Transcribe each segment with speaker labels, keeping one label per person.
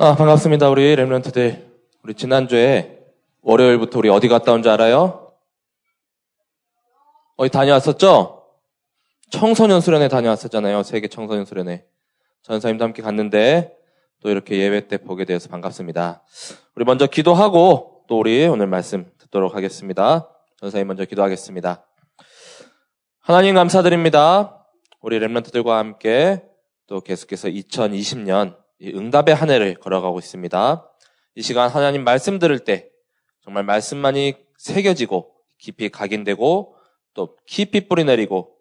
Speaker 1: 아, 반갑습니다. 우리 랩런트들. 우리 지난주에 월요일부터 우리 어디 갔다 온 줄 알아요? 어디 다녀왔었죠? 청소년 수련회 다녀왔었잖아요. 세계 청소년 수련회. 전사님도 함께 갔는데 또 이렇게 예배 때 보게 되어서 반갑습니다. 우리 먼저 기도하고 또 우리 오늘 말씀 듣도록 하겠습니다. 전사님 먼저 기도하겠습니다. 하나님 감사드립니다. 우리 랩런트들과 함께 또 계속해서 2020년 응답의 한 해를 걸어가고 있습니다. 이 시간 하나님 말씀 들을 때 정말 말씀만이 새겨지고 깊이 각인되고 또 깊이 뿌리 내리고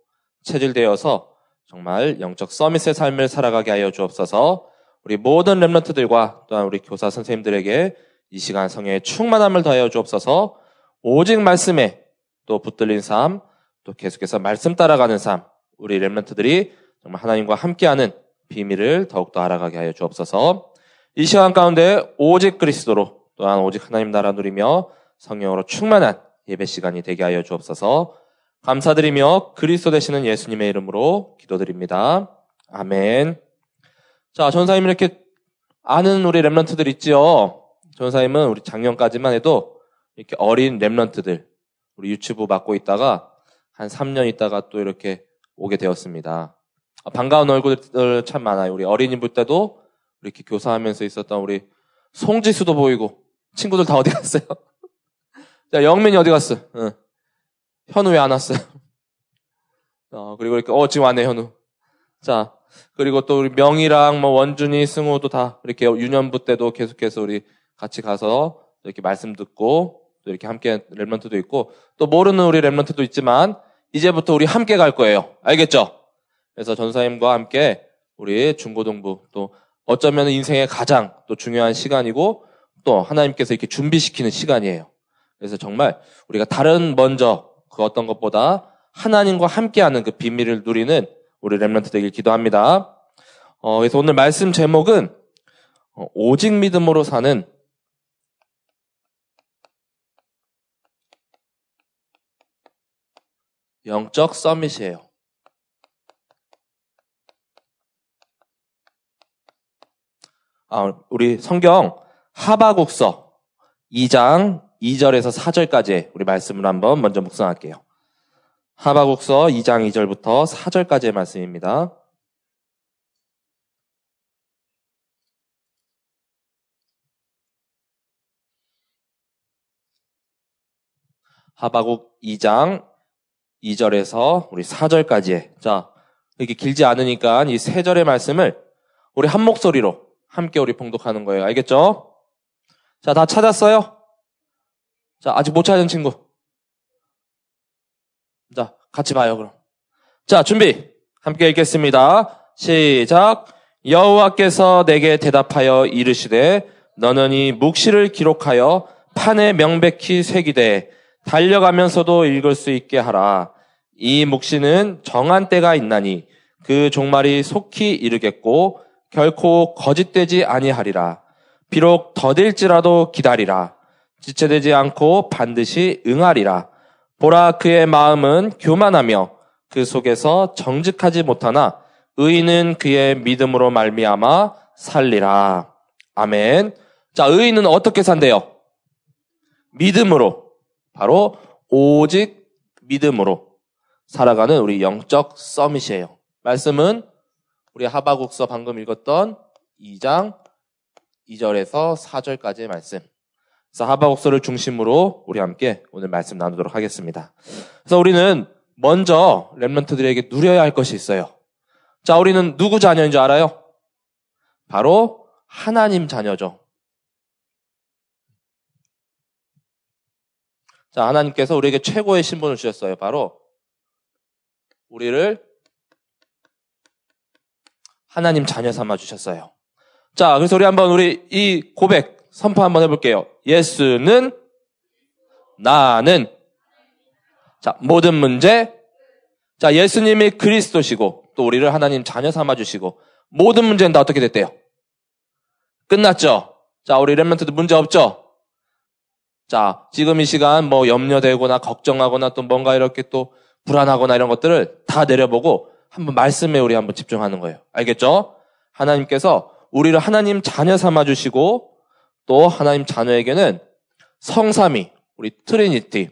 Speaker 1: 체질되어서 정말 영적 서밋의 삶을 살아가게 하여 주옵소서 우리 모든 랩런트들과 또한 우리 교사 선생님들에게 이 시간 성령의 충만함을 더하여 주옵소서 오직 말씀에 또 붙들린 삶, 또 계속해서 말씀 따라가는 삶, 우리 랩런트들이 정말 하나님과 함께하는 비밀을 더욱더 알아가게 하여 주옵소서. 이 시간 가운데 오직 그리스도로 또한 오직 하나님 나라 누리며 성령으로 충만한 예배 시간이 되게 하여 주옵소서. 감사드리며 그리스도 되시는 예수님의 이름으로 기도드립니다. 아멘. 자, 전사님 이렇게 아는 우리 랩런트들 있지요. 전사님은 우리 작년까지만 해도 이렇게 어린 랩런트들 우리 유튜브 맡고 있다가 한 3년 있다가 또 이렇게 오게 되었습니다. 아, 반가운 얼굴들 참 많아요. 우리 어린이부 때도 이렇게 교사하면서 있었던 우리 송지수도 보이고 친구들 다 어디 갔어요? 자, 영민이 어디 갔어? 응. 현우 왜 안 왔어요? 어, 그리고 이렇게 어 지금 왔네 현우. 자, 그리고 또 우리 명이랑 뭐 원준이, 승우도 다 이렇게 유년부 때도 계속해서 우리 같이 가서 이렇게 말씀 듣고 또 이렇게 함께 랩런트도 있고 또 모르는 우리 랩런트도 있지만 이제부터 우리 함께 갈 거예요. 알겠죠? 그래서 전사님과 함께 우리 중고등부 또 어쩌면 인생의 가장 또 중요한 시간이고 또 하나님께서 이렇게 준비시키는 시간이에요. 그래서 정말 우리가 다른 먼저 그 어떤 것보다 하나님과 함께하는 그 비밀을 누리는 우리 렘런트 되길 기도합니다. 어, 그래서 오늘 말씀 제목은 어, 오직 믿음으로 사는 영적 서밋이에요. 아, 우리 성경 하바국서 2장 2절에서 4절까지 우리 말씀을 한번 먼저 묵상할게요. 하바국서 2장 2절부터 4절까지의 말씀입니다. 하바국 2장 2절에서 우리 4절까지의 자 이렇게 길지 않으니까 이 세 절의 말씀을 우리 한 목소리로 함께 우리 봉독하는 거예요. 알겠죠? 자, 다 찾았어요? 자, 아직 못 찾은 친구. 자, 같이 봐요, 그럼. 자, 준비. 함께 읽겠습니다. 시작. 여호와께서 내게 대답하여 이르시되 너는 이 묵시를 기록하여 판에 명백히 새기되 달려가면서도 읽을 수 있게 하라. 이 묵시는 정한 때가 있나니 그 종말이 속히 이르겠고 결코 거짓되지 아니하리라. 비록 더딜지라도 기다리라. 지체되지 않고 반드시 응하리라. 보라 그의 마음은 교만하며 그 속에서 정직하지 못하나 의인은 그의 믿음으로 말미암아 살리라. 아멘. 자, 의인은 어떻게 산대요? 믿음으로. 바로 오직 믿음으로 살아가는 우리 영적 서밋이에요. 말씀은 우리 하바국서 방금 읽었던 2장 2절에서 4절까지의 말씀. 그래서 하바국서를 중심으로 우리 함께 오늘 말씀 나누도록 하겠습니다. 그래서 우리는 먼저 랩런트들에게 누려야 할 것이 있어요. 자, 우리는 누구 자녀인 줄 알아요? 바로 하나님 자녀죠. 자, 하나님께서 우리에게 최고의 신분을 주셨어요. 바로 우리를 하나님 자녀 삼아 주셨어요. 자, 그래서 우리 한번 우리 이 고백 선포 한번 해볼게요. 예수는 나는 자 모든 문제 자 예수님이 그리스도시고 또 우리를 하나님 자녀 삼아 주시고 모든 문제는 다 어떻게 됐대요? 끝났죠. 자 우리 렘런트도 문제 없죠. 자 지금 이 시간 뭐 염려되거나 걱정하거나 또 뭔가 이렇게 또 불안하거나 이런 것들을 다 내려놓고 한번 말씀에 우리 한번 집중하는 거예요. 알겠죠? 하나님께서 우리를 하나님 자녀 삼아 주시고 또 하나님 자녀에게는 성삼위, 우리 Trinity.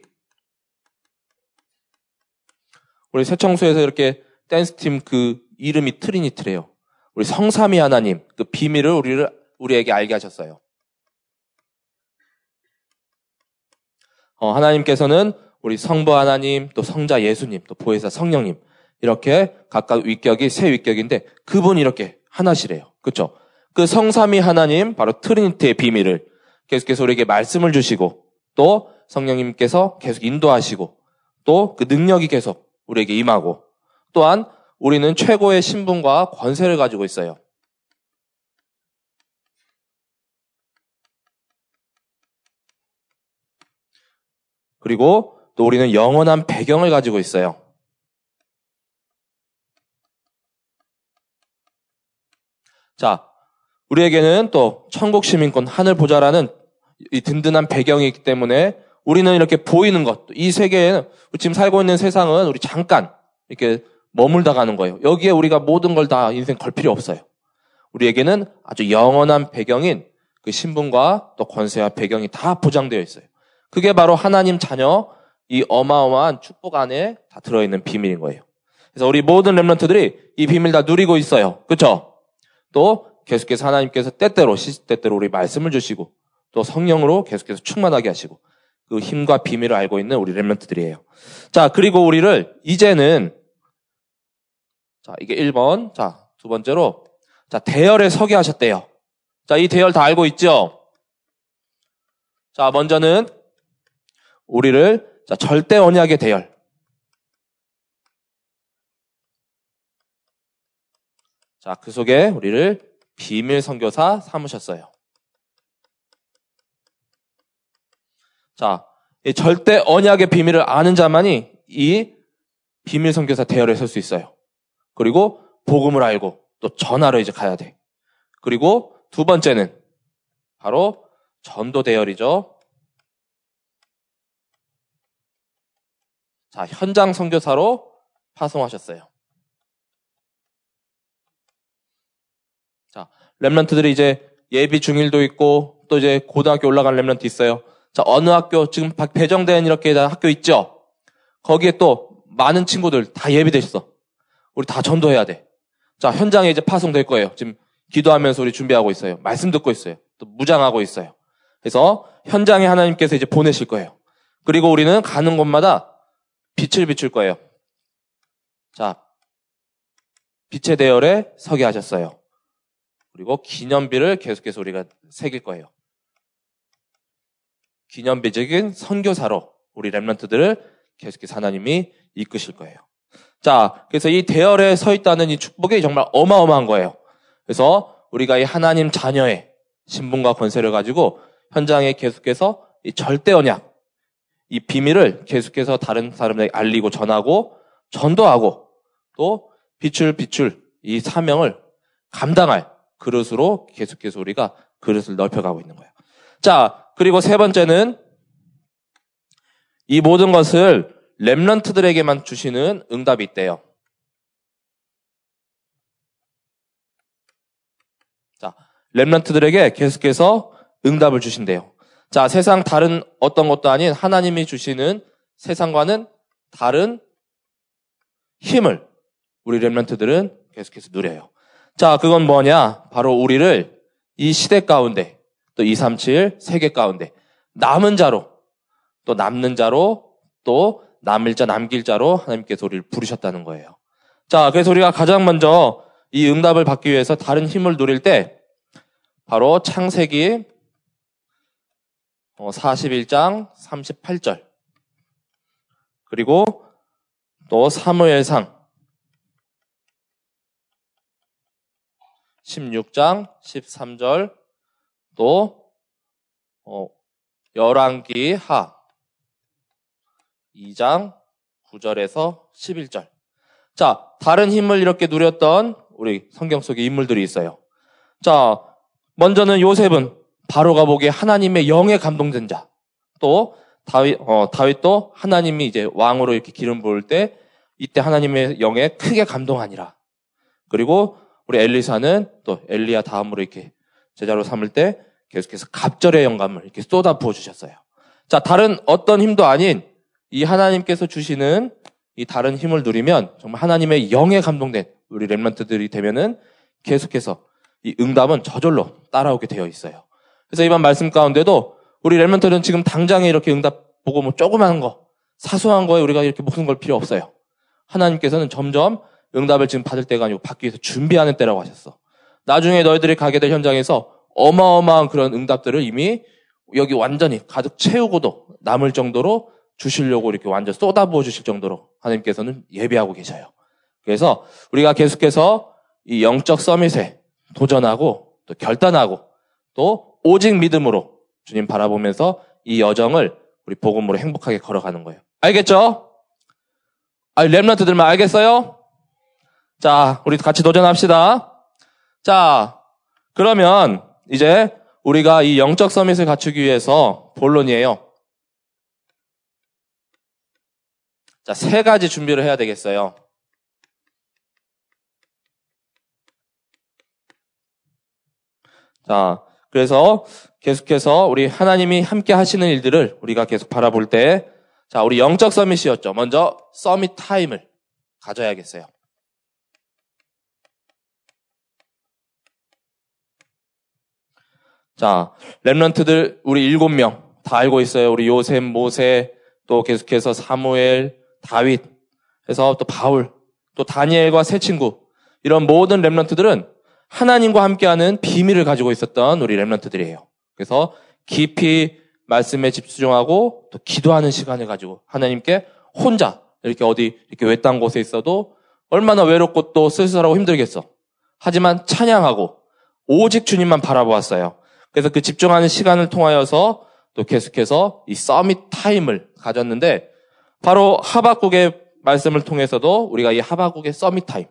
Speaker 1: 우리 새청소에서 이렇게 댄스팀 그 이름이 Trinity래요. 우리 성삼위 하나님, 그 비밀을 우리를, 우리에게 알게 하셨어요. 어, 하나님께서는 우리 성부 하나님, 또 성자 예수님, 또 보혜사 성령님, 이렇게 각각 위격이 세 위격인데 그분이 이렇게 하나시래요. 그렇죠? 그 성삼위 하나님 바로 트리니티의 비밀을 계속해서 우리에게 말씀을 주시고 또 성령님께서 계속 인도하시고 또 그 능력이 계속 우리에게 임하고 또한 우리는 최고의 신분과 권세를 가지고 있어요. 그리고 또 우리는 영원한 배경을 가지고 있어요. 자, 우리에게는 또 천국 시민권, 하늘 보좌라는 이 든든한 배경이 있기 때문에 우리는 이렇게 보이는 것, 이 세계에는 지금 살고 있는 세상은 우리 잠깐 이렇게 머물다 가는 거예요. 여기에 우리가 모든 걸 다 인생 걸 필요 없어요. 우리에게는 아주 영원한 배경인 그 신분과 또 권세와 배경이 다 보장되어 있어요. 그게 바로 하나님 자녀 이 어마어마한 축복 안에 다 들어있는 비밀인 거예요. 그래서 우리 모든 렘런트들이 이 비밀 다 누리고 있어요. 그렇죠? 또 계속해서 하나님께서 때때로 시시때때로 우리 말씀을 주시고 또 성령으로 계속해서 충만하게 하시고 그 힘과 비밀을 알고 있는 우리 렘런트들이에요. 자, 그리고 우리를 이제는 자, 이게 1번. 자, 두 번째로 자, 대열에 서게 하셨대요. 자, 이 대열 다 알고 있죠? 자, 먼저는 우리를 자, 절대 언약의 대열. 자, 그 속에 우리를 비밀 선교사 삼으셨어요. 자, 이 절대 언약의 비밀을 아는 자만이 이 비밀 선교사 대열에 설 수 있어요. 그리고 복음을 알고 또 전하러 이제 가야 돼. 그리고 두 번째는 바로 전도 대열이죠. 자, 현장 선교사로 파송하셨어요. 랩런트들이 이제 예비 중일도 있고 또 이제 고등학교 올라간 랩런트 있어요. 자, 어느 학교 지금 배정된 이렇게 학교 있죠? 거기에 또 많은 친구들 다 예비돼 있어. 우리 다 전도해야 돼. 자, 현장에 이제 파송될 거예요. 지금 기도하면서 우리 준비하고 있어요. 말씀 듣고 있어요. 또 무장하고 있어요. 그래서 현장에 하나님께서 이제 보내실 거예요. 그리고 우리는 가는 곳마다 빛을 비출 거예요. 자, 빛의 대열에 서게 하셨어요. 그리고 기념비를 계속해서 우리가 새길 거예요. 기념비적인 선교사로 우리 랩런트들을 계속해서 하나님이 이끄실 거예요. 자, 그래서 이 대열에 서 있다는 이 축복이 정말 어마어마한 거예요. 그래서 우리가 이 하나님 자녀의 신분과 권세를 가지고 현장에 계속해서 이 절대 언약, 이 비밀을 계속해서 다른 사람에게 알리고 전하고 전도하고 또 비출 비출 이 사명을 감당할 그릇으로 계속해서 우리가 그릇을 넓혀가고 있는 거예요. 자, 그리고 세 번째는 이 모든 것을 랩런트들에게만 주시는 응답이 있대요. 자, 랩런트들에게 계속해서 응답을 주신대요. 자, 세상 다른 어떤 것도 아닌 하나님이 주시는 세상과는 다른 힘을 우리 랩런트들은 계속해서 누려요. 자, 그건 뭐냐? 바로 우리를 이 시대 가운데, 또 237 세계 가운데, 남은 자로, 또 남는 자로, 또 남을 자, 남길 자로 하나님께서 우리를 부르셨다는 거예요. 자, 그래서 우리가 가장 먼저 이 응답을 받기 위해서 다른 힘을 누릴 때, 바로 창세기 41장 어, 38절, 그리고 또 사무엘상 16장 13절 또 어, 열왕기 하 2장 9절에서 11절. 자, 다른 힘을 이렇게 누렸던 우리 성경 속에 인물들이 있어요. 자, 먼저는 요셉은 바로가 보기에 하나님의 영에 감동된 자. 또 다윗 어, 다윗도 하나님이 이제 왕으로 이렇게 기름 부을 때 이때 하나님의 영에 크게 감동하니라. 그리고 우리 엘리사는 또 엘리야 다음으로 이렇게 제자로 삼을 때 계속해서 갑절의 영감을 이렇게 쏟아 부어 주셨어요. 자, 다른 어떤 힘도 아닌 이 하나님께서 주시는 이 다른 힘을 누리면 정말 하나님의 영에 감동된 우리 랩런트들이 되면은 계속해서 이 응답은 저절로 따라오게 되어 있어요. 그래서 이번 말씀 가운데도 우리 랩런트는 지금 당장에 이렇게 응답 보고 뭐 조그마한 거, 사소한 거에 우리가 이렇게 목숨 걸 필요 없어요. 하나님께서는 점점 응답을 지금 받을 때가 아니고 받기 위해서 준비하는 때라고 하셨어. 나중에 너희들이 가게 될 현장에서 어마어마한 그런 응답들을 이미 여기 완전히 가득 채우고도 남을 정도로 주시려고 이렇게 완전 쏟아부어 주실 정도로 하나님께서는 예비하고 계셔요. 그래서 우리가 계속해서 이 영적 서밋에 도전하고 또 결단하고 또 오직 믿음으로 주님 바라보면서 이 여정을 우리 복음으로 행복하게 걸어가는 거예요. 알겠죠? 아, 랩런트들만 알겠어요? 자, 우리 같이 도전합시다. 자, 그러면 이제 우리가 이 영적 서밋을 갖추기 위해서 본론이에요. 자, 세 가지 준비를 해야 되겠어요. 자, 그래서 계속해서 우리 하나님이 함께 하시는 일들을 우리가 계속 바라볼 때, 자, 우리 영적 summit이었죠. 먼저 summit time을 가져야겠어요. 자, Remnant들 우리 일곱 명 다 알고 있어요. 우리 요셉, 모세, 또 계속해서 사무엘, 다윗, 해서 또 바울, 또 다니엘과 세 친구 이런 모든 랩런트들은 하나님과 함께하는 비밀을 가지고 있었던 우리 랩런트들이에요. 그래서 깊이 말씀에 집중하고 또 기도하는 시간을 가지고 하나님께 혼자 이렇게 어디 이렇게 외딴 곳에 있어도 얼마나 외롭고 또 쓸쓸하고 힘들겠어. 하지만 찬양하고 오직 주님만 바라보았어요. 그래서 그 집중하는 시간을 통하여서 또 계속해서 이 summit time을 가졌는데 바로 하박국의 말씀을 통해서도 우리가 이 하박국의 summit time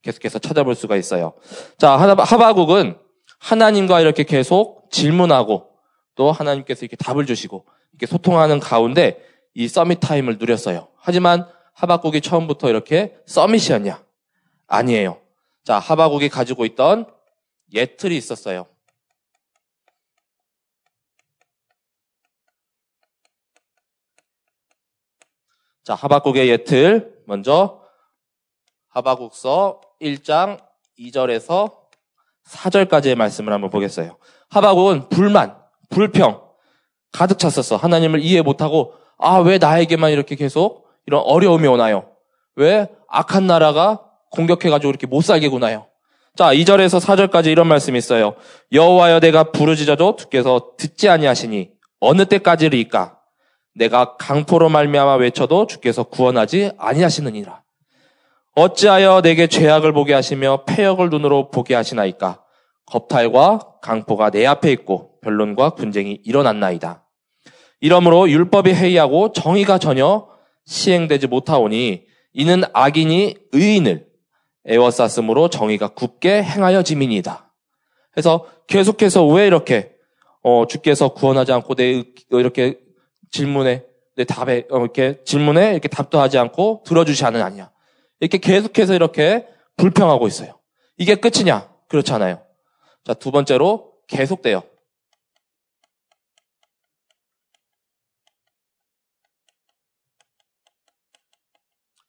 Speaker 1: 계속해서 찾아볼 수가 있어요. 자, 하박국은 하나님과 이렇게 계속 질문하고 또 하나님께서 이렇게 답을 주시고 이렇게 소통하는 가운데 이 summit time을 누렸어요. 하지만 하박국이 처음부터 이렇게 summit이었냐? 아니에요. 자, 하박국이 가지고 있던 예틀이 있었어요. 자, 하박국의 예틀. 먼저 하박국서 1장 2절에서 4절까지의 말씀을 한번 보겠어요. 하박국은 불만, 불평 가득 찼었어. 하나님을 이해 못하고 아, 왜 나에게만 이렇게 계속 이런 어려움이 오나요? 왜 악한 나라가 공격해가지고 이렇게 못 살게 구나요? 자, 2절에서 4절까지 이런 말씀이 있어요. 여호와여 내가 부르짖어도 주께서 듣지 아니하시니 어느 때까지리까? 내가 강포로 말미암아 외쳐도 주께서 구원하지 아니하시느니라. 어찌하여 내게 죄악을 보게 하시며 폐역을 눈으로 보게 하시나이까? 겁탈과 강포가 내 앞에 있고 변론과 분쟁이 일어났나이다. 이러므로 율법이 해이하고 정의가 전혀 시행되지 못하오니 이는 악인이 의인을 애워쌌으므로 정의가 굳게 행하여 지민이다. 그래서 계속해서 왜 이렇게 어, 주께서 구원하지 않고 내 이렇게 질문에 내 답에 어, 이렇게 질문에 이렇게 답도 하지 않고 들어주지 않느냐. 이렇게 계속해서 이렇게 불평하고 있어요. 이게 끝이냐? 그렇지 않아요. 자, 두 번째로 계속돼요.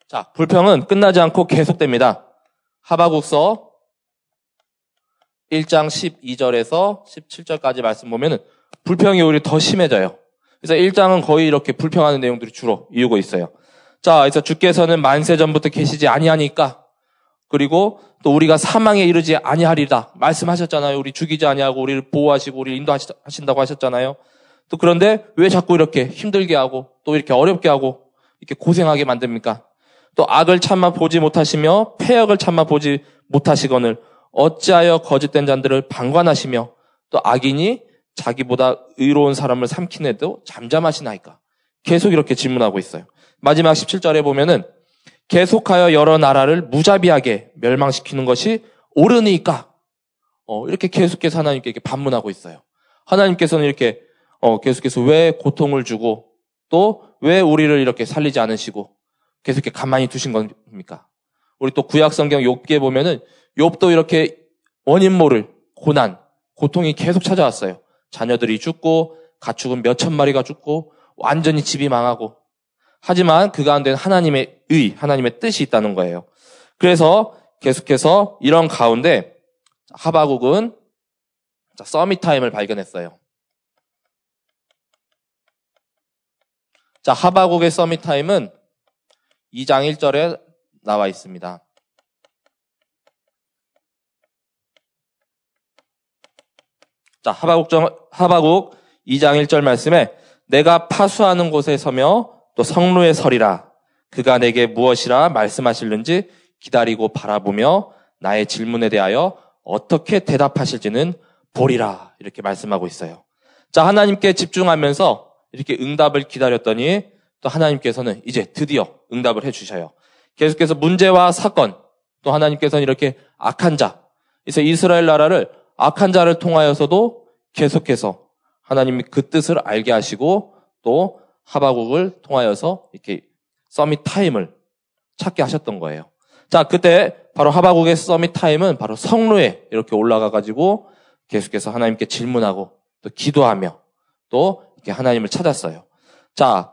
Speaker 1: 자, 불평은 끝나지 않고 계속됩니다. 하바국서 1장 12절에서 17절까지 말씀 보면은 불평이 오히려 더 심해져요. 그래서 1장은 거의 이렇게 불평하는 내용들이 주로 이루고 있어요. 자, 그래서 주께서는 만세 전부터 계시지 아니하니까 그리고 또 우리가 사망에 이르지 아니하리다 말씀하셨잖아요. 우리 죽이지 아니하고 우리를 보호하시고 우리를 인도하신다고 하셨잖아요. 또 그런데 왜 자꾸 이렇게 힘들게 하고 또 이렇게 어렵게 하고 이렇게 고생하게 만듭니까? 또 악을 참아 보지 못하시며 폐역을 참아 보지 못하시거늘 어찌하여 거짓된 잔들을 방관하시며 또 악인이 자기보다 의로운 사람을 삼키네도 잠잠하시나이까? 계속 이렇게 질문하고 있어요. 마지막 17절에 보면은 계속하여 여러 나라를 무자비하게 멸망시키는 것이 옳으니까 어, 이렇게 계속해서 하나님께 반문하고 있어요. 하나님께서는 이렇게 어, 계속해서 왜 고통을 주고 또 왜 우리를 이렇게 살리지 않으시고 계속 이렇게 가만히 두신 겁니까? 우리 또 구약 성경 욥기에 보면은 욥도 이렇게 원인 모를 고난, 고통이 계속 찾아왔어요. 자녀들이 죽고 가축은 몇천 마리가 죽고 완전히 집이 망하고 하지만 그 가운데는 하나님의 의, 하나님의 뜻이 있다는 거예요. 그래서 계속해서 이런 가운데 하박국은 summit time을 발견했어요. 자, 하박국의 summit time은 2장 1절에 나와 있습니다. 자, 하박국, 하바국 2장 1절 말씀에 내가 파수하는 곳에 서며 또 성루에 서리라. 그가 내게 무엇이라 말씀하실는지 기다리고 바라보며 나의 질문에 대하여 어떻게 대답하실지는 보리라. 이렇게 말씀하고 있어요. 자, 하나님께 집중하면서 이렇게 응답을 기다렸더니 또 하나님께서는 이제 드디어 응답을 해 주셔요. 계속해서 문제와 사건, 또 하나님께서는 이렇게 악한 자, 그래서 이스라엘 나라를 악한 자를 통하여서도 계속해서 하나님이 그 뜻을 알게 하시고 또 하박국을 통하여서 이렇게 summit time을 찾게 하셨던 거예요. 자, 그때 바로 하박국의 summit time은 바로 성루에 이렇게 올라가 가지고 계속해서 하나님께 질문하고 또 기도하며 또 이렇게 하나님을 찾았어요. 자,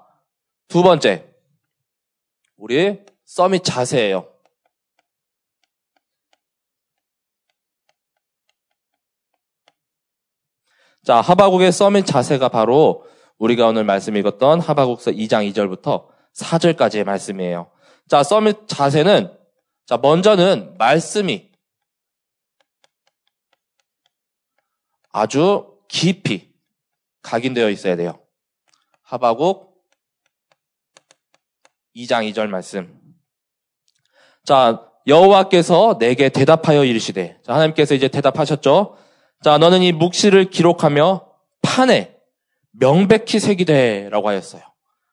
Speaker 1: 두 번째. 우리 summit 자세예요. 자, 하바국의 서밋 자세가 바로 우리가 오늘 말씀 읽었던 하바국서 2장 2절부터 4절까지의 말씀이에요. 자, 서밋 자세는 자, 먼저는 말씀이 아주 깊이 각인되어 있어야 돼요. 하바국 2장 2절 말씀. 자, 여호와께서 내게 대답하여 이르시되. 자, 하나님께서 이제 대답하셨죠. 자, 너는 이 묵시를 기록하며 판에 명백히 새기되라고 하였어요.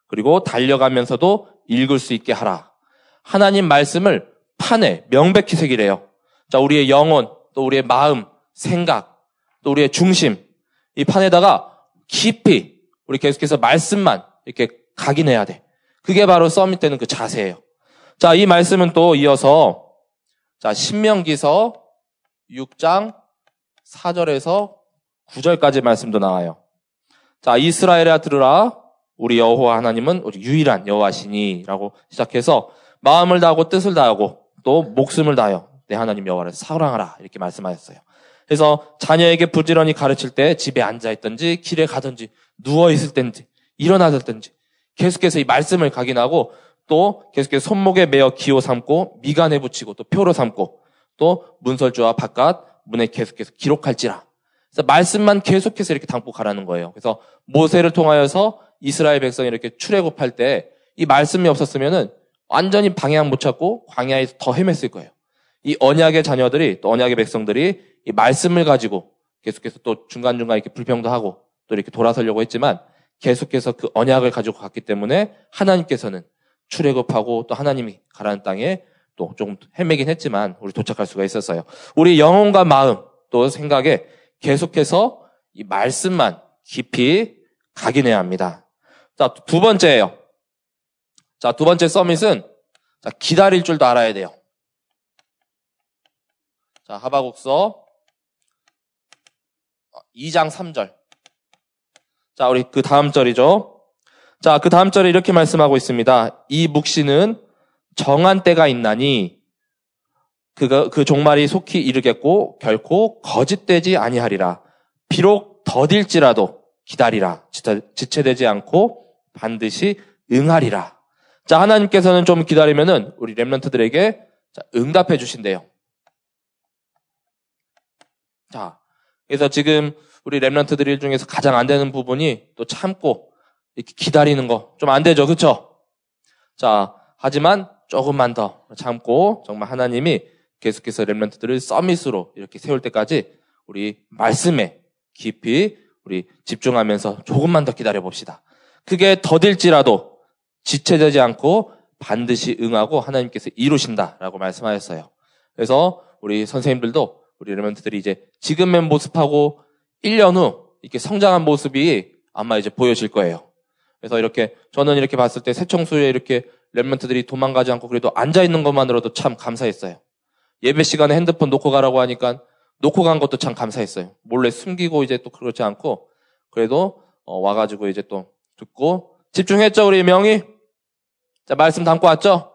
Speaker 1: 그리고 달려가면서도 읽을 수 있게 하라. 하나님 말씀을 판에 명백히 새기래요. 자, 우리의 영혼, 또 우리의 마음, 생각, 또 우리의 중심, 이 판에다가 깊이 우리 계속해서 말씀만 이렇게 각인해야 돼. 그게 바로 서밋 되는 그 자세예요. 자, 이 말씀은 또 이어서 자, 신명기서 6장 4절에서 9절까지 말씀도 나와요. 자, 이스라엘아 들으라. 우리 여호와 하나님은 우리 유일한 여호와시니라고 시작해서 마음을 다하고 뜻을 다하고 또 목숨을 다하여 내 하나님 여호와를 사랑하라 이렇게 말씀하셨어요. 그래서 자녀에게 부지런히 가르칠 때 집에 앉아 있든지 길에 가든지 누워 있을 땐지 일어나든지 계속해서 이 말씀을 각인하고 또 계속해서 손목에 매어 기호 삼고 미간에 붙이고 또 표로 삼고 또 문설주와 바깥 문에 계속해서 기록할지라. 그래서 말씀만 계속해서 이렇게 담고 가라는 거예요. 그래서 모세를 통하여서 이스라엘 백성이 이렇게 출애굽할 때 이 말씀이 없었으면은 완전히 방향 못 찾고 광야에서 더 헤맸을 거예요. 이 언약의 자녀들이 또 언약의 백성들이 이 말씀을 가지고 계속해서 또 중간중간 이렇게 불평도 하고 또 이렇게 돌아서려고 했지만 계속해서 그 언약을 가지고 갔기 때문에 하나님께서는 출애굽하고 또 하나님이 가라는 땅에 또 조금 헤매긴 했지만 우리 도착할 수가 있었어요. 우리 영혼과 마음 또 생각에 계속해서 이 말씀만 깊이 각인해야 합니다. 자, 두 번째예요. 자, 두 번째 서밋은 자, 기다릴 줄도 알아야 돼요. 자, 하바국서 2장 3절. 자, 우리 그 다음 절이죠. 자, 그 다음 절에 이렇게 말씀하고 있습니다. 이 묵시는 정한 때가 있나니 그가 그 종말이 속히 이르겠고 결코 거짓되지 아니하리라. 비록 더딜지라도 기다리라. 지체되지 않고 반드시 응하리라. 자, 하나님께서는 좀 기다리면은 우리 렘런트들에게 응답해 주신대요. 자, 그래서 지금 우리 랩런트들 중에서 가장 안 되는 부분이 또 참고 이렇게 기다리는 거 좀 안 되죠, 그렇죠? 자, 하지만 조금만 더 참고 정말 하나님이 계속해서 랩런트들을 서밋으로 이렇게 세울 때까지 우리 말씀에 깊이 우리 집중하면서 조금만 더 기다려 봅시다. 그게 더딜지라도 지체되지 않고 반드시 응하고 하나님께서 이루신다라고 말씀하셨어요. 그래서 우리 선생님들도 우리 랩런트들이 이제 지금의 모습하고 1년 후 이렇게 성장한 모습이 아마 이제 보여질 거예요. 그래서 이렇게 저는 이렇게 봤을 때 새청수에 이렇게 랩런트들이 도망가지 않고 그래도 앉아 있는 것만으로도 참 감사했어요. 예배 시간에 핸드폰 놓고 가라고 하니까 놓고 간 것도 참 감사했어요. 몰래 숨기고 이제 또 그렇지 않고 그래도 어, 와가지고 이제 또 듣고 집중했죠 우리 명이. 자 말씀 담고 왔죠.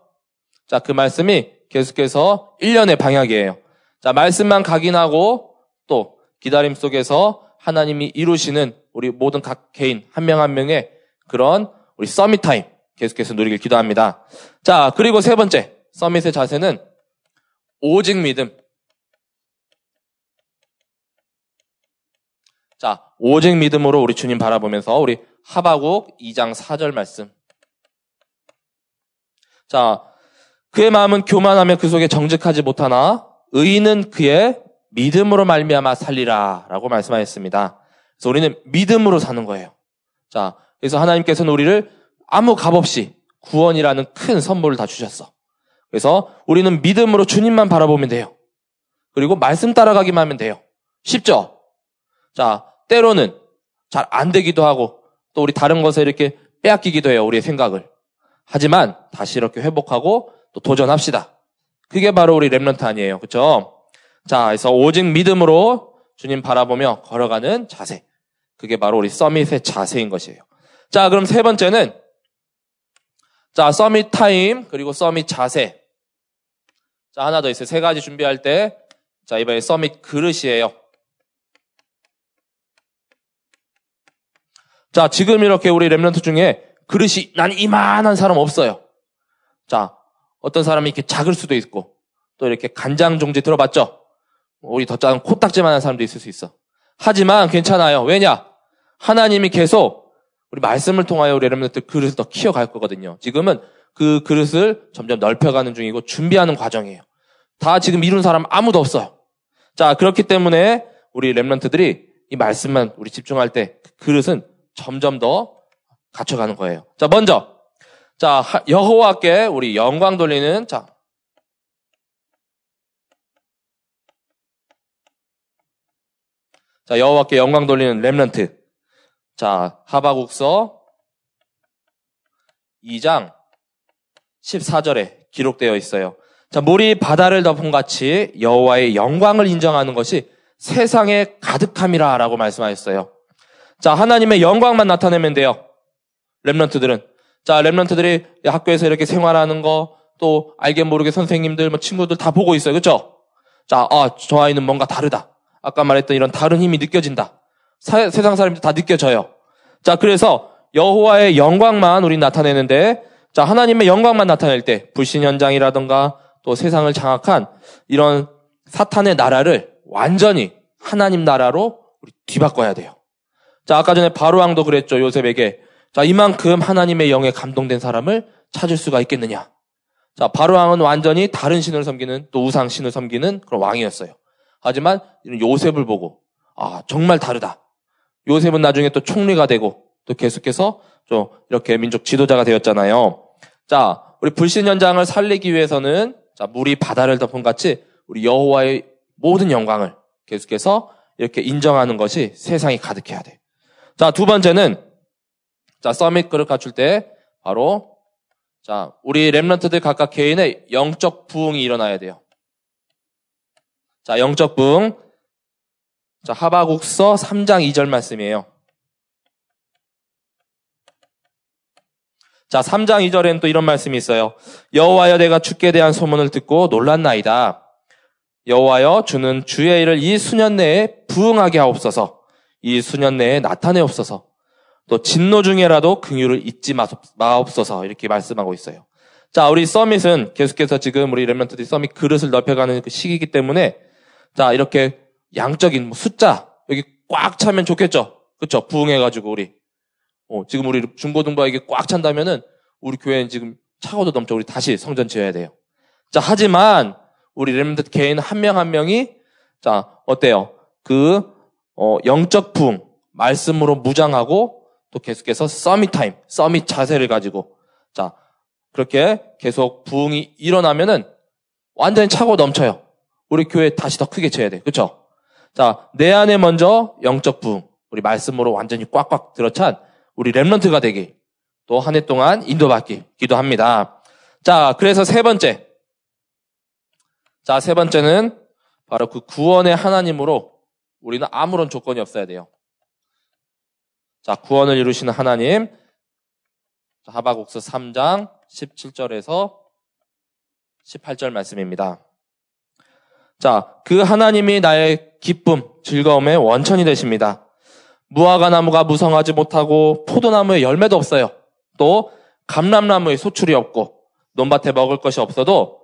Speaker 1: 자 그 말씀이 계속해서 1년의 방향이에요. 자 말씀만 각인하고 또 기다림 속에서 하나님이 이루시는 우리 모든 각 개인 한 명한 한 명의 그런 우리 서밋 타임 계속해서 누리길 기도합니다. 자 그리고 세 번째 서밋의 자세는 오직 믿음. 자, 오직 믿음으로 우리 주님 바라보면서 우리 하바국 2장 4절 말씀. 자, 그의 마음은 교만하며 그 속에 정직하지 못하나 의인은 그의 믿음으로 말미암아 살리라라고 말씀하셨습니다. 그래서 우리는 믿음으로 사는 거예요. 자, 그래서 하나님께서는 우리를 아무 값 없이 구원이라는 큰 선물을 다 주셨어. 그래서 우리는 믿음으로 주님만 바라보면 돼요. 그리고 말씀 따라가기만 하면 돼요. 쉽죠? 자, 때로는 잘 안 되기도 하고 또 우리 다른 것에 이렇게 빼앗기기도 해요. 우리의 생각을. 하지만 다시 이렇게 회복하고 또 도전합시다. 그게 바로 우리 Remnant 아니에요. 그렇죠? 자, 그래서 오직 믿음으로 주님 바라보며 걸어가는 자세. 그게 바로 우리 summit의 자세인 것이에요. 자, 그럼 세 번째는 자, summit time 그리고 summit 자세. 자, 하나 더 있어요. 세 가지 준비할 때, 자, 이번에 summit 그릇이에요. 자, 지금 이렇게 우리 Remnant 중에 그릇이 난 이만한 사람 없어요. 자, 어떤 사람이 이렇게 작을 수도 있고, 또 이렇게 간장 종지 들어봤죠? 우리 더 작은 코딱지만한 사람도 있을 수 있어. 하지만 괜찮아요. 왜냐? 하나님이 계속 우리 말씀을 통하여 우리 Remnant 그릇을 더 키워갈 거거든요. 지금은 그 그릇을 점점 넓혀가는 중이고 준비하는 과정이에요. 다 지금 이룬 사람 아무도 없어요. 자, 그렇기 때문에 우리 랩런트들이 이 말씀만 우리 집중할 때 그 그릇은 점점 더 갖춰가는 거예요. 자, 먼저 자, 여호와께 우리 영광 돌리는 자 자, 여호와께 영광 돌리는 랩런트. 자, 하바국서 2장 14절에 기록되어 있어요. 자, 물이 바다를 덮은 같이 여호와의 영광을 인정하는 것이 세상에 가득함이라라고 말씀하셨어요. 자, 하나님의 영광만 나타내면 돼요. 랩런트들은. 자, 랩런트들이 학교에서 이렇게 생활하는 거, 또 알게 모르게 선생님들, 뭐 친구들 다 보고 있어요. 그렇죠? 자, 아, 저 아이는 뭔가 다르다. 아까 말했던 이런 다른 힘이 느껴진다. 사, 세상 사람들 다 느껴져요. 자, 그래서 여호와의 영광만 우리 나타내는데 자, 하나님의 영광만 나타낼 때 불신 현장이라든가 또 세상을 장악한 이런 사탄의 나라를 완전히 하나님 나라로 우리 뒤바꿔야 돼요. 자, 아까 전에 바로왕도 그랬죠. 요셉에게. 자, 이만큼 하나님의 영에 감동된 사람을 찾을 수가 있겠느냐. 자, 바로왕은 완전히 다른 신을 섬기는 또 우상 신을 섬기는 그런 왕이었어요. 하지만 요셉을 보고 아, 정말 다르다. 요셉은 나중에 또 총리가 되고 또 계속해서 좀 이렇게 민족 지도자가 되었잖아요. 자, 우리 불신 현장을 살리기 위해서는 자, 물이 바다를 덮은 같이 우리 여호와의 모든 영광을 계속해서 이렇게 인정하는 것이 세상이 가득해야 돼. 자, 두 번째는 자, 서밋 그릇 갖출 때 바로 자, 우리 랩런트들 각각 개인의 영적 부흥이 일어나야 돼요. 자, 영적 부흥. 자, 하바국서 3장 2절 말씀이에요. 자, 3장 2절에는 또 이런 말씀이 있어요. 여호와여 내가 주께 대한 소문을 듣고 놀랐나이다. 여호와여 주는 주의 일을 이 수년 내에 부응하게 하옵소서. 이 수년 내에 나타내옵소서. 또 진노 중에라도 긍휼을 잊지 마옵소서. 이렇게 말씀하고 있어요. 자, 우리 summit은 계속해서 지금 우리 Remnant들이 summit 그릇을 넓혀가는 그 시기이기 때문에 자, 이렇게 양적인 뭐 숫자 여기 꽉 차면 좋겠죠. 그렇죠? 부흥해가지고 우리 어, 지금 우리 중고등부에게 꽉 찬다면은 우리 교회는 지금 차고도 넘쳐 우리 다시 성전 지어야 돼요. 자, 하지만 우리 Remnant 개인 한 명한 한 명이 자, 어때요? 그 어, 영적 부흥 말씀으로 무장하고 또 계속해서 summit time, summit 자세를 가지고 자, 그렇게 계속 부흥이 일어나면은 완전히 차고 넘쳐요. 우리 교회 다시 더 크게 쳐야 돼. 그렇죠? 자, 내 안에 먼저 영적 부흥, 우리 말씀으로 완전히 꽉꽉 들어찬 우리 랩런트가 되기 또 한 해 동안 인도받기 기도합니다. 자, 그래서 세 번째. 자, 세 번째는 바로 그 구원의 하나님으로 우리는 아무런 조건이 없어야 돼요. 자, 구원을 이루시는 하나님. 하바국스 3장 17절에서 18절 말씀입니다. 자, 그 하나님이 나의 기쁨, 즐거움의 원천이 되십니다. 무화과 나무가 무성하지 못하고 포도나무에 열매도 없어요. 또 감람나무에 소출이 없고 논밭에 먹을 것이 없어도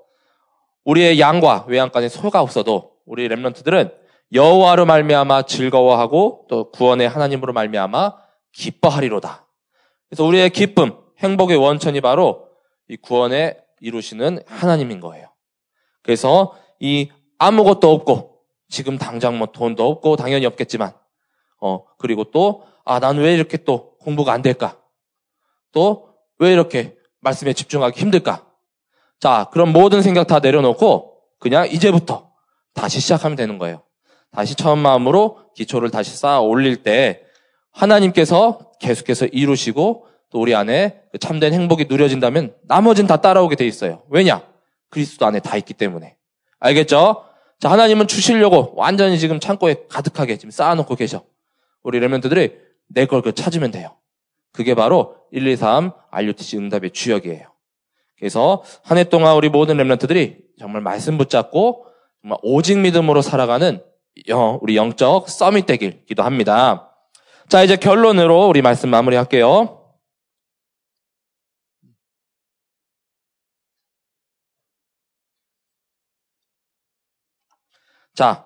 Speaker 1: 우리의 양과 외양간에 소가 없어도 우리 렘런트들은 여호와로 말미암아 즐거워하고 또 구원의 하나님으로 말미암아 기뻐하리로다. 그래서 우리의 기쁨, 행복의 원천이 바로 이 구원에 이루시는 하나님인 거예요. 그래서 이 아무것도 없고 지금 당장 뭐 돈도 없고 당연히 없겠지만 어 그리고 또 아 난 왜 이렇게 또 공부가 안 될까? 또 왜 이렇게 말씀에 집중하기 힘들까? 자, 그럼 모든 생각 다 내려놓고 그냥 이제부터 다시 시작하면 되는 거예요. 다시 처음 마음으로 기초를 다시 쌓아 올릴 때 하나님께서 계속해서 이루시고 또 우리 안에 그 참된 행복이 누려진다면 나머진 다 따라오게 돼 있어요. 왜냐? 그리스도 안에 다 있기 때문에. 알겠죠? 자, 하나님은 주시려고 완전히 지금 창고에 가득하게 지금 쌓아놓고 계셔. 우리 레멘트들이 내 걸 그 찾으면 돼요. 그게 바로 1, 2, 3 RUTC 응답의 주역이에요. 그래서 한 해 동안 우리 모든 렘런트들이 정말 말씀 붙잡고 정말 오직 믿음으로 살아가는 우리 영적 서밋 되길 기도합니다. 자, 이제 결론으로 우리 말씀 마무리할게요. 자.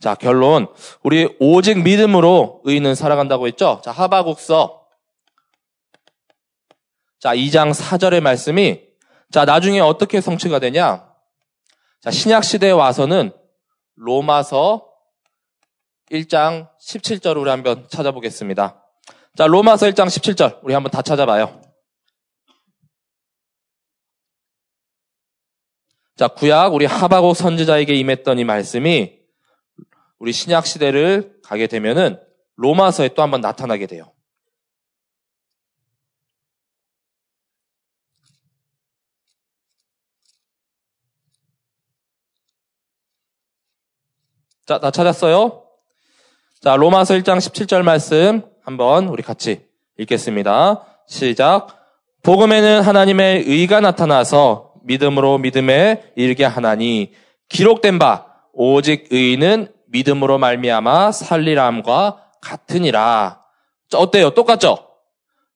Speaker 1: 자, 결론. 우리 오직 믿음으로 의인은 살아간다고 했죠? 자, 하바국서. 자, 2장 4절의 말씀이 자, 나중에 어떻게 성취가 되냐? 자, 신약 시대에 와서는 로마서 1장 17절 우리 한번 찾아보겠습니다. 자, 로마서 1장 17절 우리 한번 다 찾아봐요. 자, 구약 우리 하바국 선지자에게 임했던 이 말씀이 우리 신약 시대를 가게 되면은 로마서에 또 한번 나타나게 돼요. 자, 다 찾았어요? 자, 로마서 1장 17절 말씀 한번 우리 같이 읽겠습니다. 시작. 복음에는 하나님의 의가 나타나서 믿음으로 믿음에 이르게 하나니 기록된 바 오직 의인은 믿음으로 말미암아 살리람과 같으니라. 자, 어때요? 똑같죠?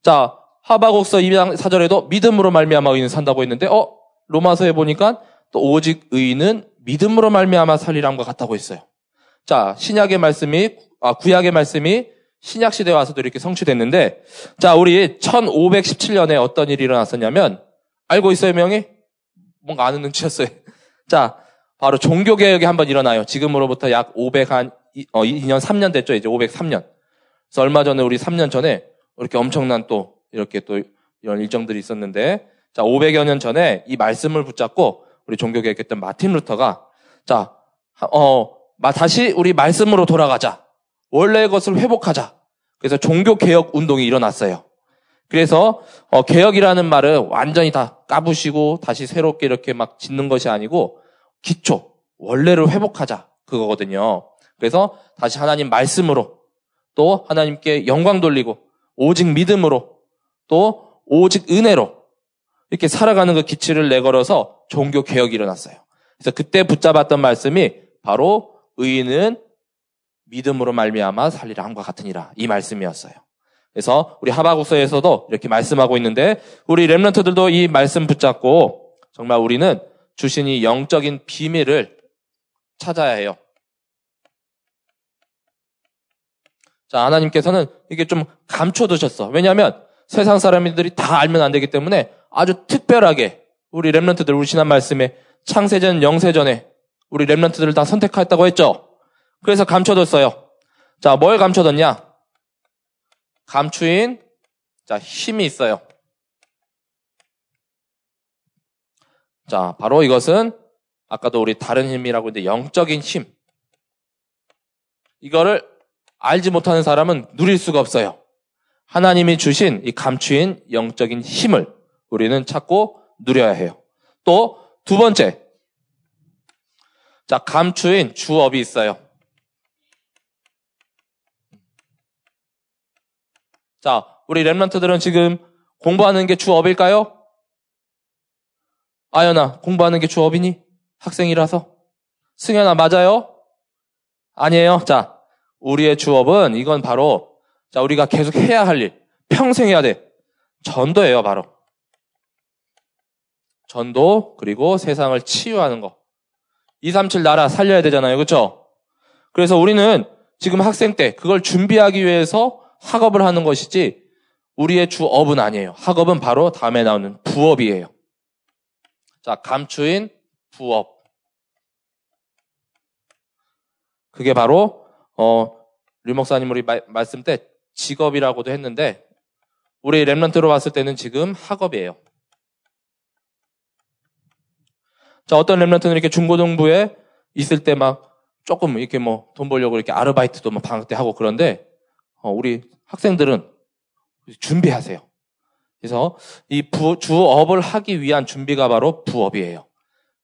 Speaker 1: 자, 하바국서 2장 4절에도 믿음으로 말미암아 의인은 산다고 했는데 어, 로마서에 보니까 또 오직 의인은 믿음으로 말미암아 살리람과 같다고 했어요. 자, 신약의 말씀이 아, 구약의 말씀이 신약 시대에 와서도 이렇게 성취됐는데 자, 우리 1517년에 어떤 일이 일어났었냐면 알고 있어요, 명이? 뭔가 아는 눈치였어요. 자, 바로 종교개혁이 한번 일어나요. 지금으로부터 약 500 한, 어, 2년, 3년 됐죠. 이제 503년. 그래서 얼마 전에 우리 3년 전에 이렇게 엄청난 또, 이렇게 또 이런 일정들이 있었는데, 자, 500여 년 전에 이 말씀을 붙잡고 우리 종교개혁했던 마틴 루터가, 자, 어, 다시 우리 말씀으로 돌아가자. 원래의 것을 회복하자. 그래서 종교개혁 운동이 일어났어요. 그래서 어, 개혁이라는 말을 완전히 다 까부시고 다시 새롭게 이렇게 막 짓는 것이 아니고 기초 원래를 회복하자 그거거든요. 그래서 다시 하나님 말씀으로 또 하나님께 영광 돌리고 오직 믿음으로 또 오직 은혜로 이렇게 살아가는 그 기치를 내걸어서 종교 개혁이 일어났어요. 그래서 그때 붙잡았던 말씀이 바로 의인은 믿음으로 말미암아 살리라 함과 같으니라 이 말씀이었어요. 그래서 우리 하바국서에서도 이렇게 말씀하고 있는데 우리 렘런트들도 이 말씀 붙잡고 정말 우리는 주신 이 영적인 비밀을 찾아야 해요. 자, 하나님께서는 이게 좀 감춰두셨어. 왜냐하면 세상 사람들이 다 알면 안 되기 때문에 아주 특별하게 우리 렘런트들 우리 지난 말씀에 창세전, 영세전에 우리 렘런트들을 다 선택했다고 했죠. 그래서 감춰뒀어요. 자, 뭘 감춰뒀냐? 감추인 자 힘이 있어요. 자 바로 이것은 아까도 우리 다른 힘이라고 했는데 영적인 힘. 이거를 알지 못하는 사람은 누릴 수가 없어요. 하나님이 주신 이 감추인 영적인 힘을 우리는 찾고 누려야 해요. 또 두 번째. 자, 감추인 주업이 있어요. 자, 우리 랩런트들은 지금 공부하는 게 주업일까요? 아연아, 공부하는 게 주업이니? 학생이라서? 승현아, 맞아요? 아니에요. 자, 우리의 주업은 이건 바로 자, 우리가 계속 해야 할 일, 평생 해야 돼. 전도예요, 바로. 전도, 그리고 세상을 치유하는 거. 237 나라 살려야 되잖아요. 그렇죠? 그래서 우리는 지금 학생 때 그걸 준비하기 위해서 학업을 하는 것이지 우리의 주업은 아니에요. 학업은 바로 다음에 나오는 부업이에요. 자, 감추인 부업. 그게 바로 어, 류 목사님 우리 마, 말씀 때 직업이라고도 했는데 우리 랩런트로 봤을 때는 지금 학업이에요. 자, 어떤 랩런트는 이렇게 중고등부에 있을 때 막 조금 이렇게 뭐 돈 벌려고 이렇게 아르바이트도 뭐 방학 때 하고 그런데 어, 우리 학생들은 준비하세요. 그래서 이 부, 주업을 하기 위한 준비가 바로 부업이에요.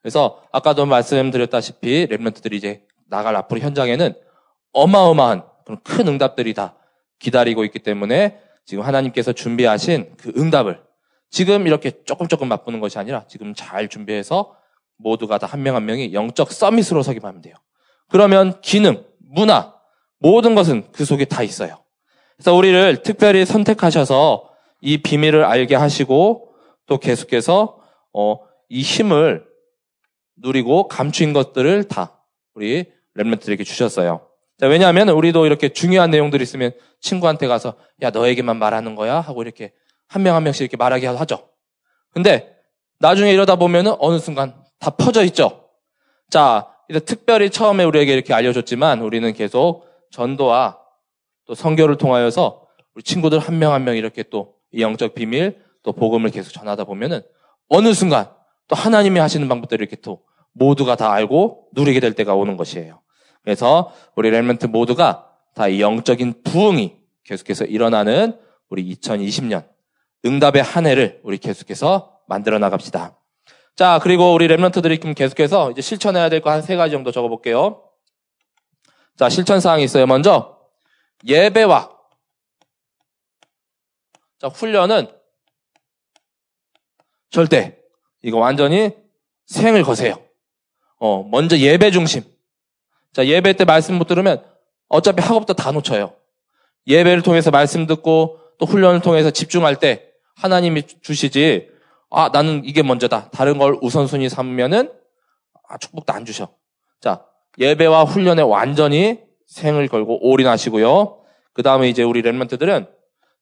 Speaker 1: 그래서 아까도 말씀드렸다시피 랩런트들이 이제 나갈 앞으로 현장에는 어마어마한 그런 큰 응답들이 다 기다리고 있기 때문에 지금 하나님께서 준비하신 그 응답을 지금 이렇게 조금 조금 맛보는 것이 아니라 지금 잘 준비해서 모두가 다 한 명한 명이 영적 서밋으로 서기만 하면 돼요. 그러면 기능, 문화, 모든 것은 그 속에 다 있어요. 그래서 우리를 특별히 선택하셔서 이 비밀을 알게 하시고 또 계속해서 어, 이 힘을 누리고 감추인 것들을 다 우리 랩런트들에게 주셨어요. 자, 왜냐하면 우리도 이렇게 중요한 내용들이 있으면 친구한테 가서 야 너에게만 말하는 거야 하고 이렇게 한 명한 명씩 이렇게 말하게 하죠. 근데 나중에 이러다 보면은 어느 순간 다 퍼져 있죠. 자, 이제 특별히 처음에 우리에게 이렇게 알려줬지만 우리는 계속 전도와 또 성교를 통하여서 우리 친구들 한 명 한명 이렇게 또 영적 비밀 또 복음을 계속 전하다 보면은 어느 순간 또 하나님이 하시는 방법들을 이렇게 또 모두가 다 알고 누리게 될 때가 오는 것이에요. 그래서 우리 렐멘트 모두가 다 이 영적인 부흥이 계속해서 일어나는 우리 2020년 응답의 한 해를 우리 계속해서 만들어 나갑시다. 자, 그리고 우리 랩런트들이 계속해서 이제 실천해야 될 거 한 세 가지 정도 적어 볼게요. 자, 실천 사항이 있어요. 먼저, 예배와, 자, 훈련은 절대, 이거 완전히 생을 거세요. 어, 먼저 예배 중심. 자, 예배 때 말씀 못 들으면 어차피 학업도 다 놓쳐요. 예배를 통해서 말씀 듣고 또 훈련을 통해서 집중할 때 하나님이 주시지, 아, 나는 이게 먼저다. 다른 걸 우선순위 삼으면은, 아, 축복도 안 주셔. 자, 예배와 훈련에 완전히 생을 걸고 올인하시고요. 그 다음에 이제 우리 랩런트들은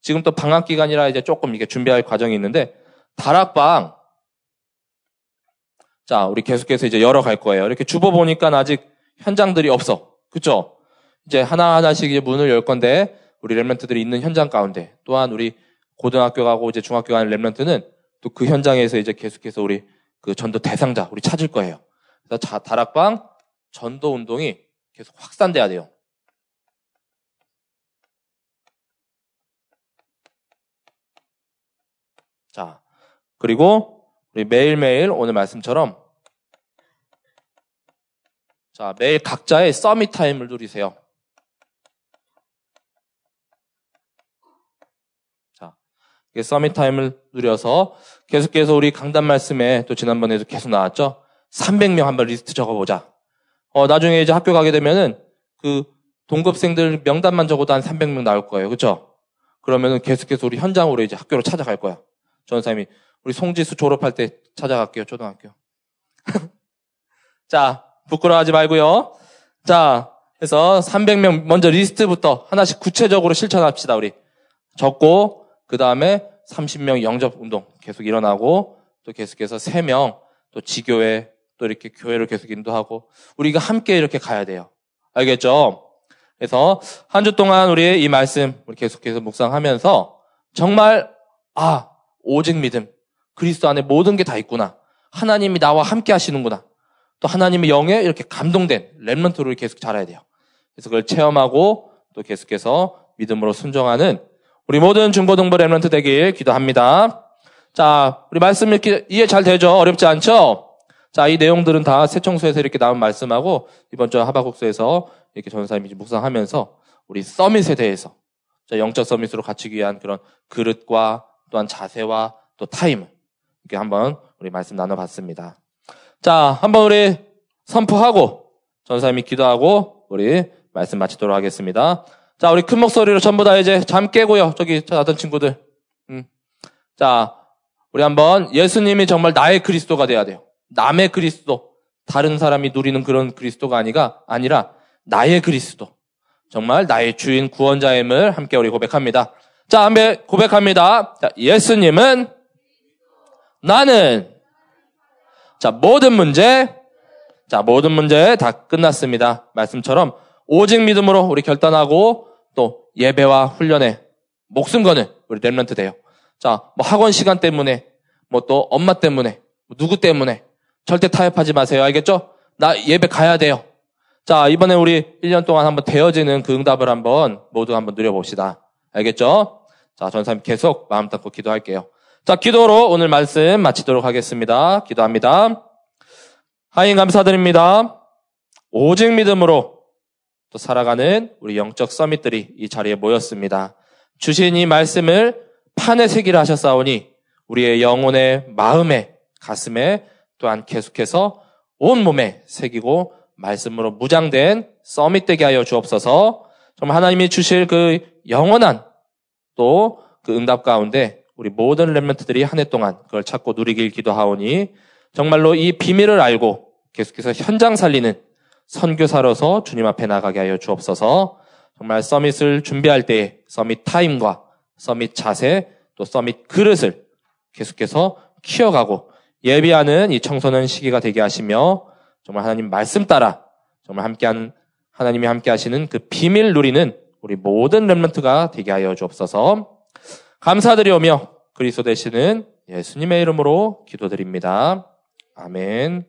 Speaker 1: 지금 또 방학 기간이라 이제 조금 이게 준비할 과정이 있는데, 다락방, 자, 우리 계속해서 이제 열어갈 거예요. 이렇게 주보 보니까 아직 현장들이 없어. 그쵸? 이제 하나 하나씩 이제 문을 열 건데, 우리 랩런트들이 있는 현장 가운데, 또한 우리 고등학교 가고 이제 중학교 가는 랩런트는 또 그 현장에서 이제 계속해서 우리 그 전도 대상자, 우리 찾을 거예요. 그래서 자, 다락방 전도 운동이 계속 확산돼야 돼요. 자, 그리고 우리 매일매일 오늘 말씀처럼 자, 매일 각자의 서밋 타임을 누리세요. 자, 이게 summit time을 누려서 계속해서 우리 강단 말씀에 또 지난번에도 계속 나왔죠? 300명 한번 리스트 적어보자. 어, 나중에 이제 학교 가게 되면은 그 동급생들 명단만 적어도 한 300명 나올 거예요. 그죠? 그러면은 계속해서 우리 현장으로 이제 학교로 찾아갈 거야. 전사님이 우리 송지수 졸업할 때 찾아갈게요. 초등학교. 자, 부끄러워하지 말고요. 자, 그래서 300명 먼저 리스트부터 하나씩 구체적으로 실천합시다. 우리 적고 그 다음에 30명 영접 운동 계속 일어나고 또 계속해서 3명 또 지교회 또 이렇게 교회를 계속 인도하고 우리가 함께 이렇게 가야 돼요. 알겠죠? 그래서 한 주 동안 우리 이 말씀 우리 계속해서 묵상하면서 정말 아 오직 믿음 그리스도 안에 모든 게 다 있구나. 하나님이 나와 함께 하시는구나. 또 하나님의 영에 이렇게 감동된 랩런트를 계속 자라야 돼요. 그래서 그걸 체험하고 또 계속해서 믿음으로 순종하는 우리 모든 중고등부 Remnant 되길 기도합니다. 자, 우리 말씀 이렇게 이해 잘 되죠? 어렵지 않죠? 자, 이 내용들은 다 새청소에서 이렇게 나온 말씀하고 이번 주 하박국서에서 이렇게 전사님이 묵상하면서 우리 summit에 대해서 자, 영적 summit으로 갖추기 위한 그런 그릇과 또한 자세와 또 time 이렇게 한번 우리 말씀 나눠봤습니다. 자, 한번 우리 선포하고 전사님이 기도하고 우리 말씀 마치도록 하겠습니다. 자, 우리 큰 목소리로 전부 다 이제 잠 깨고요. 저기 자던 친구들. 음. 자, 우리 한번 예수님이 정말 나의 그리스도가 돼야 돼요. 남의 그리스도. 다른 사람이 누리는 그런 그리스도가 아니가 아니라 나의 그리스도. 정말 나의 주인 구원자임을 함께 우리 고백합니다. 자, 함께 고백합니다. 자, 예수님은 나는 자, 모든 문제 자, 모든 문제 다 끝났습니다. 말씀처럼 오직 믿음으로 우리 결단하고 또 예배와 훈련에 목숨 거는 우리 랩런트 돼요. 자, 뭐 학원 시간 때문에 뭐 또 엄마 때문에 뭐 누구 때문에 절대 타협하지 마세요. 알겠죠? 나 예배 가야 돼요. 자, 이번에 우리 1년 동안 한번 되어지는 그 응답을 한번 모두 한번 누려봅시다. 알겠죠? 자, 전사님 계속 마음 닫고 기도할게요. 자, 기도로 오늘 말씀 마치도록 하겠습니다. 기도합니다. 하인 감사드립니다. 오직 믿음으로 또 살아가는 우리 영적 서밋들이 이 자리에 모였습니다. 주신 이 말씀을 판에 새기라 하셨사오니 우리의 영혼의 마음에 가슴에 또한 계속해서 온 몸에 새기고 말씀으로 무장된 서밋 되게 하여 주옵소서. 정말 하나님이 주실 그 영원한 또 그 응답 가운데 우리 모든 렘런트들이 한 해 동안 그걸 찾고 누리길 기도하오니 정말로 이 비밀을 알고 계속해서 현장 살리는 선교사로서 주님 앞에 나가게 하여 주옵소서. 정말 서밋을 준비할 때 서밋 타임과 서밋 자세 또 서밋 그릇을 계속해서 키워가고 예비하는 이 청소년 시기가 되게 하시며 정말 하나님 말씀 따라 정말 함께하는 하나님이 함께 하시는 그 비밀 누리는 우리 모든 렘런트가 되게 하여 주옵소서. 감사드리오며 그리스도 되시는 예수님의 이름으로 기도드립니다. 아멘.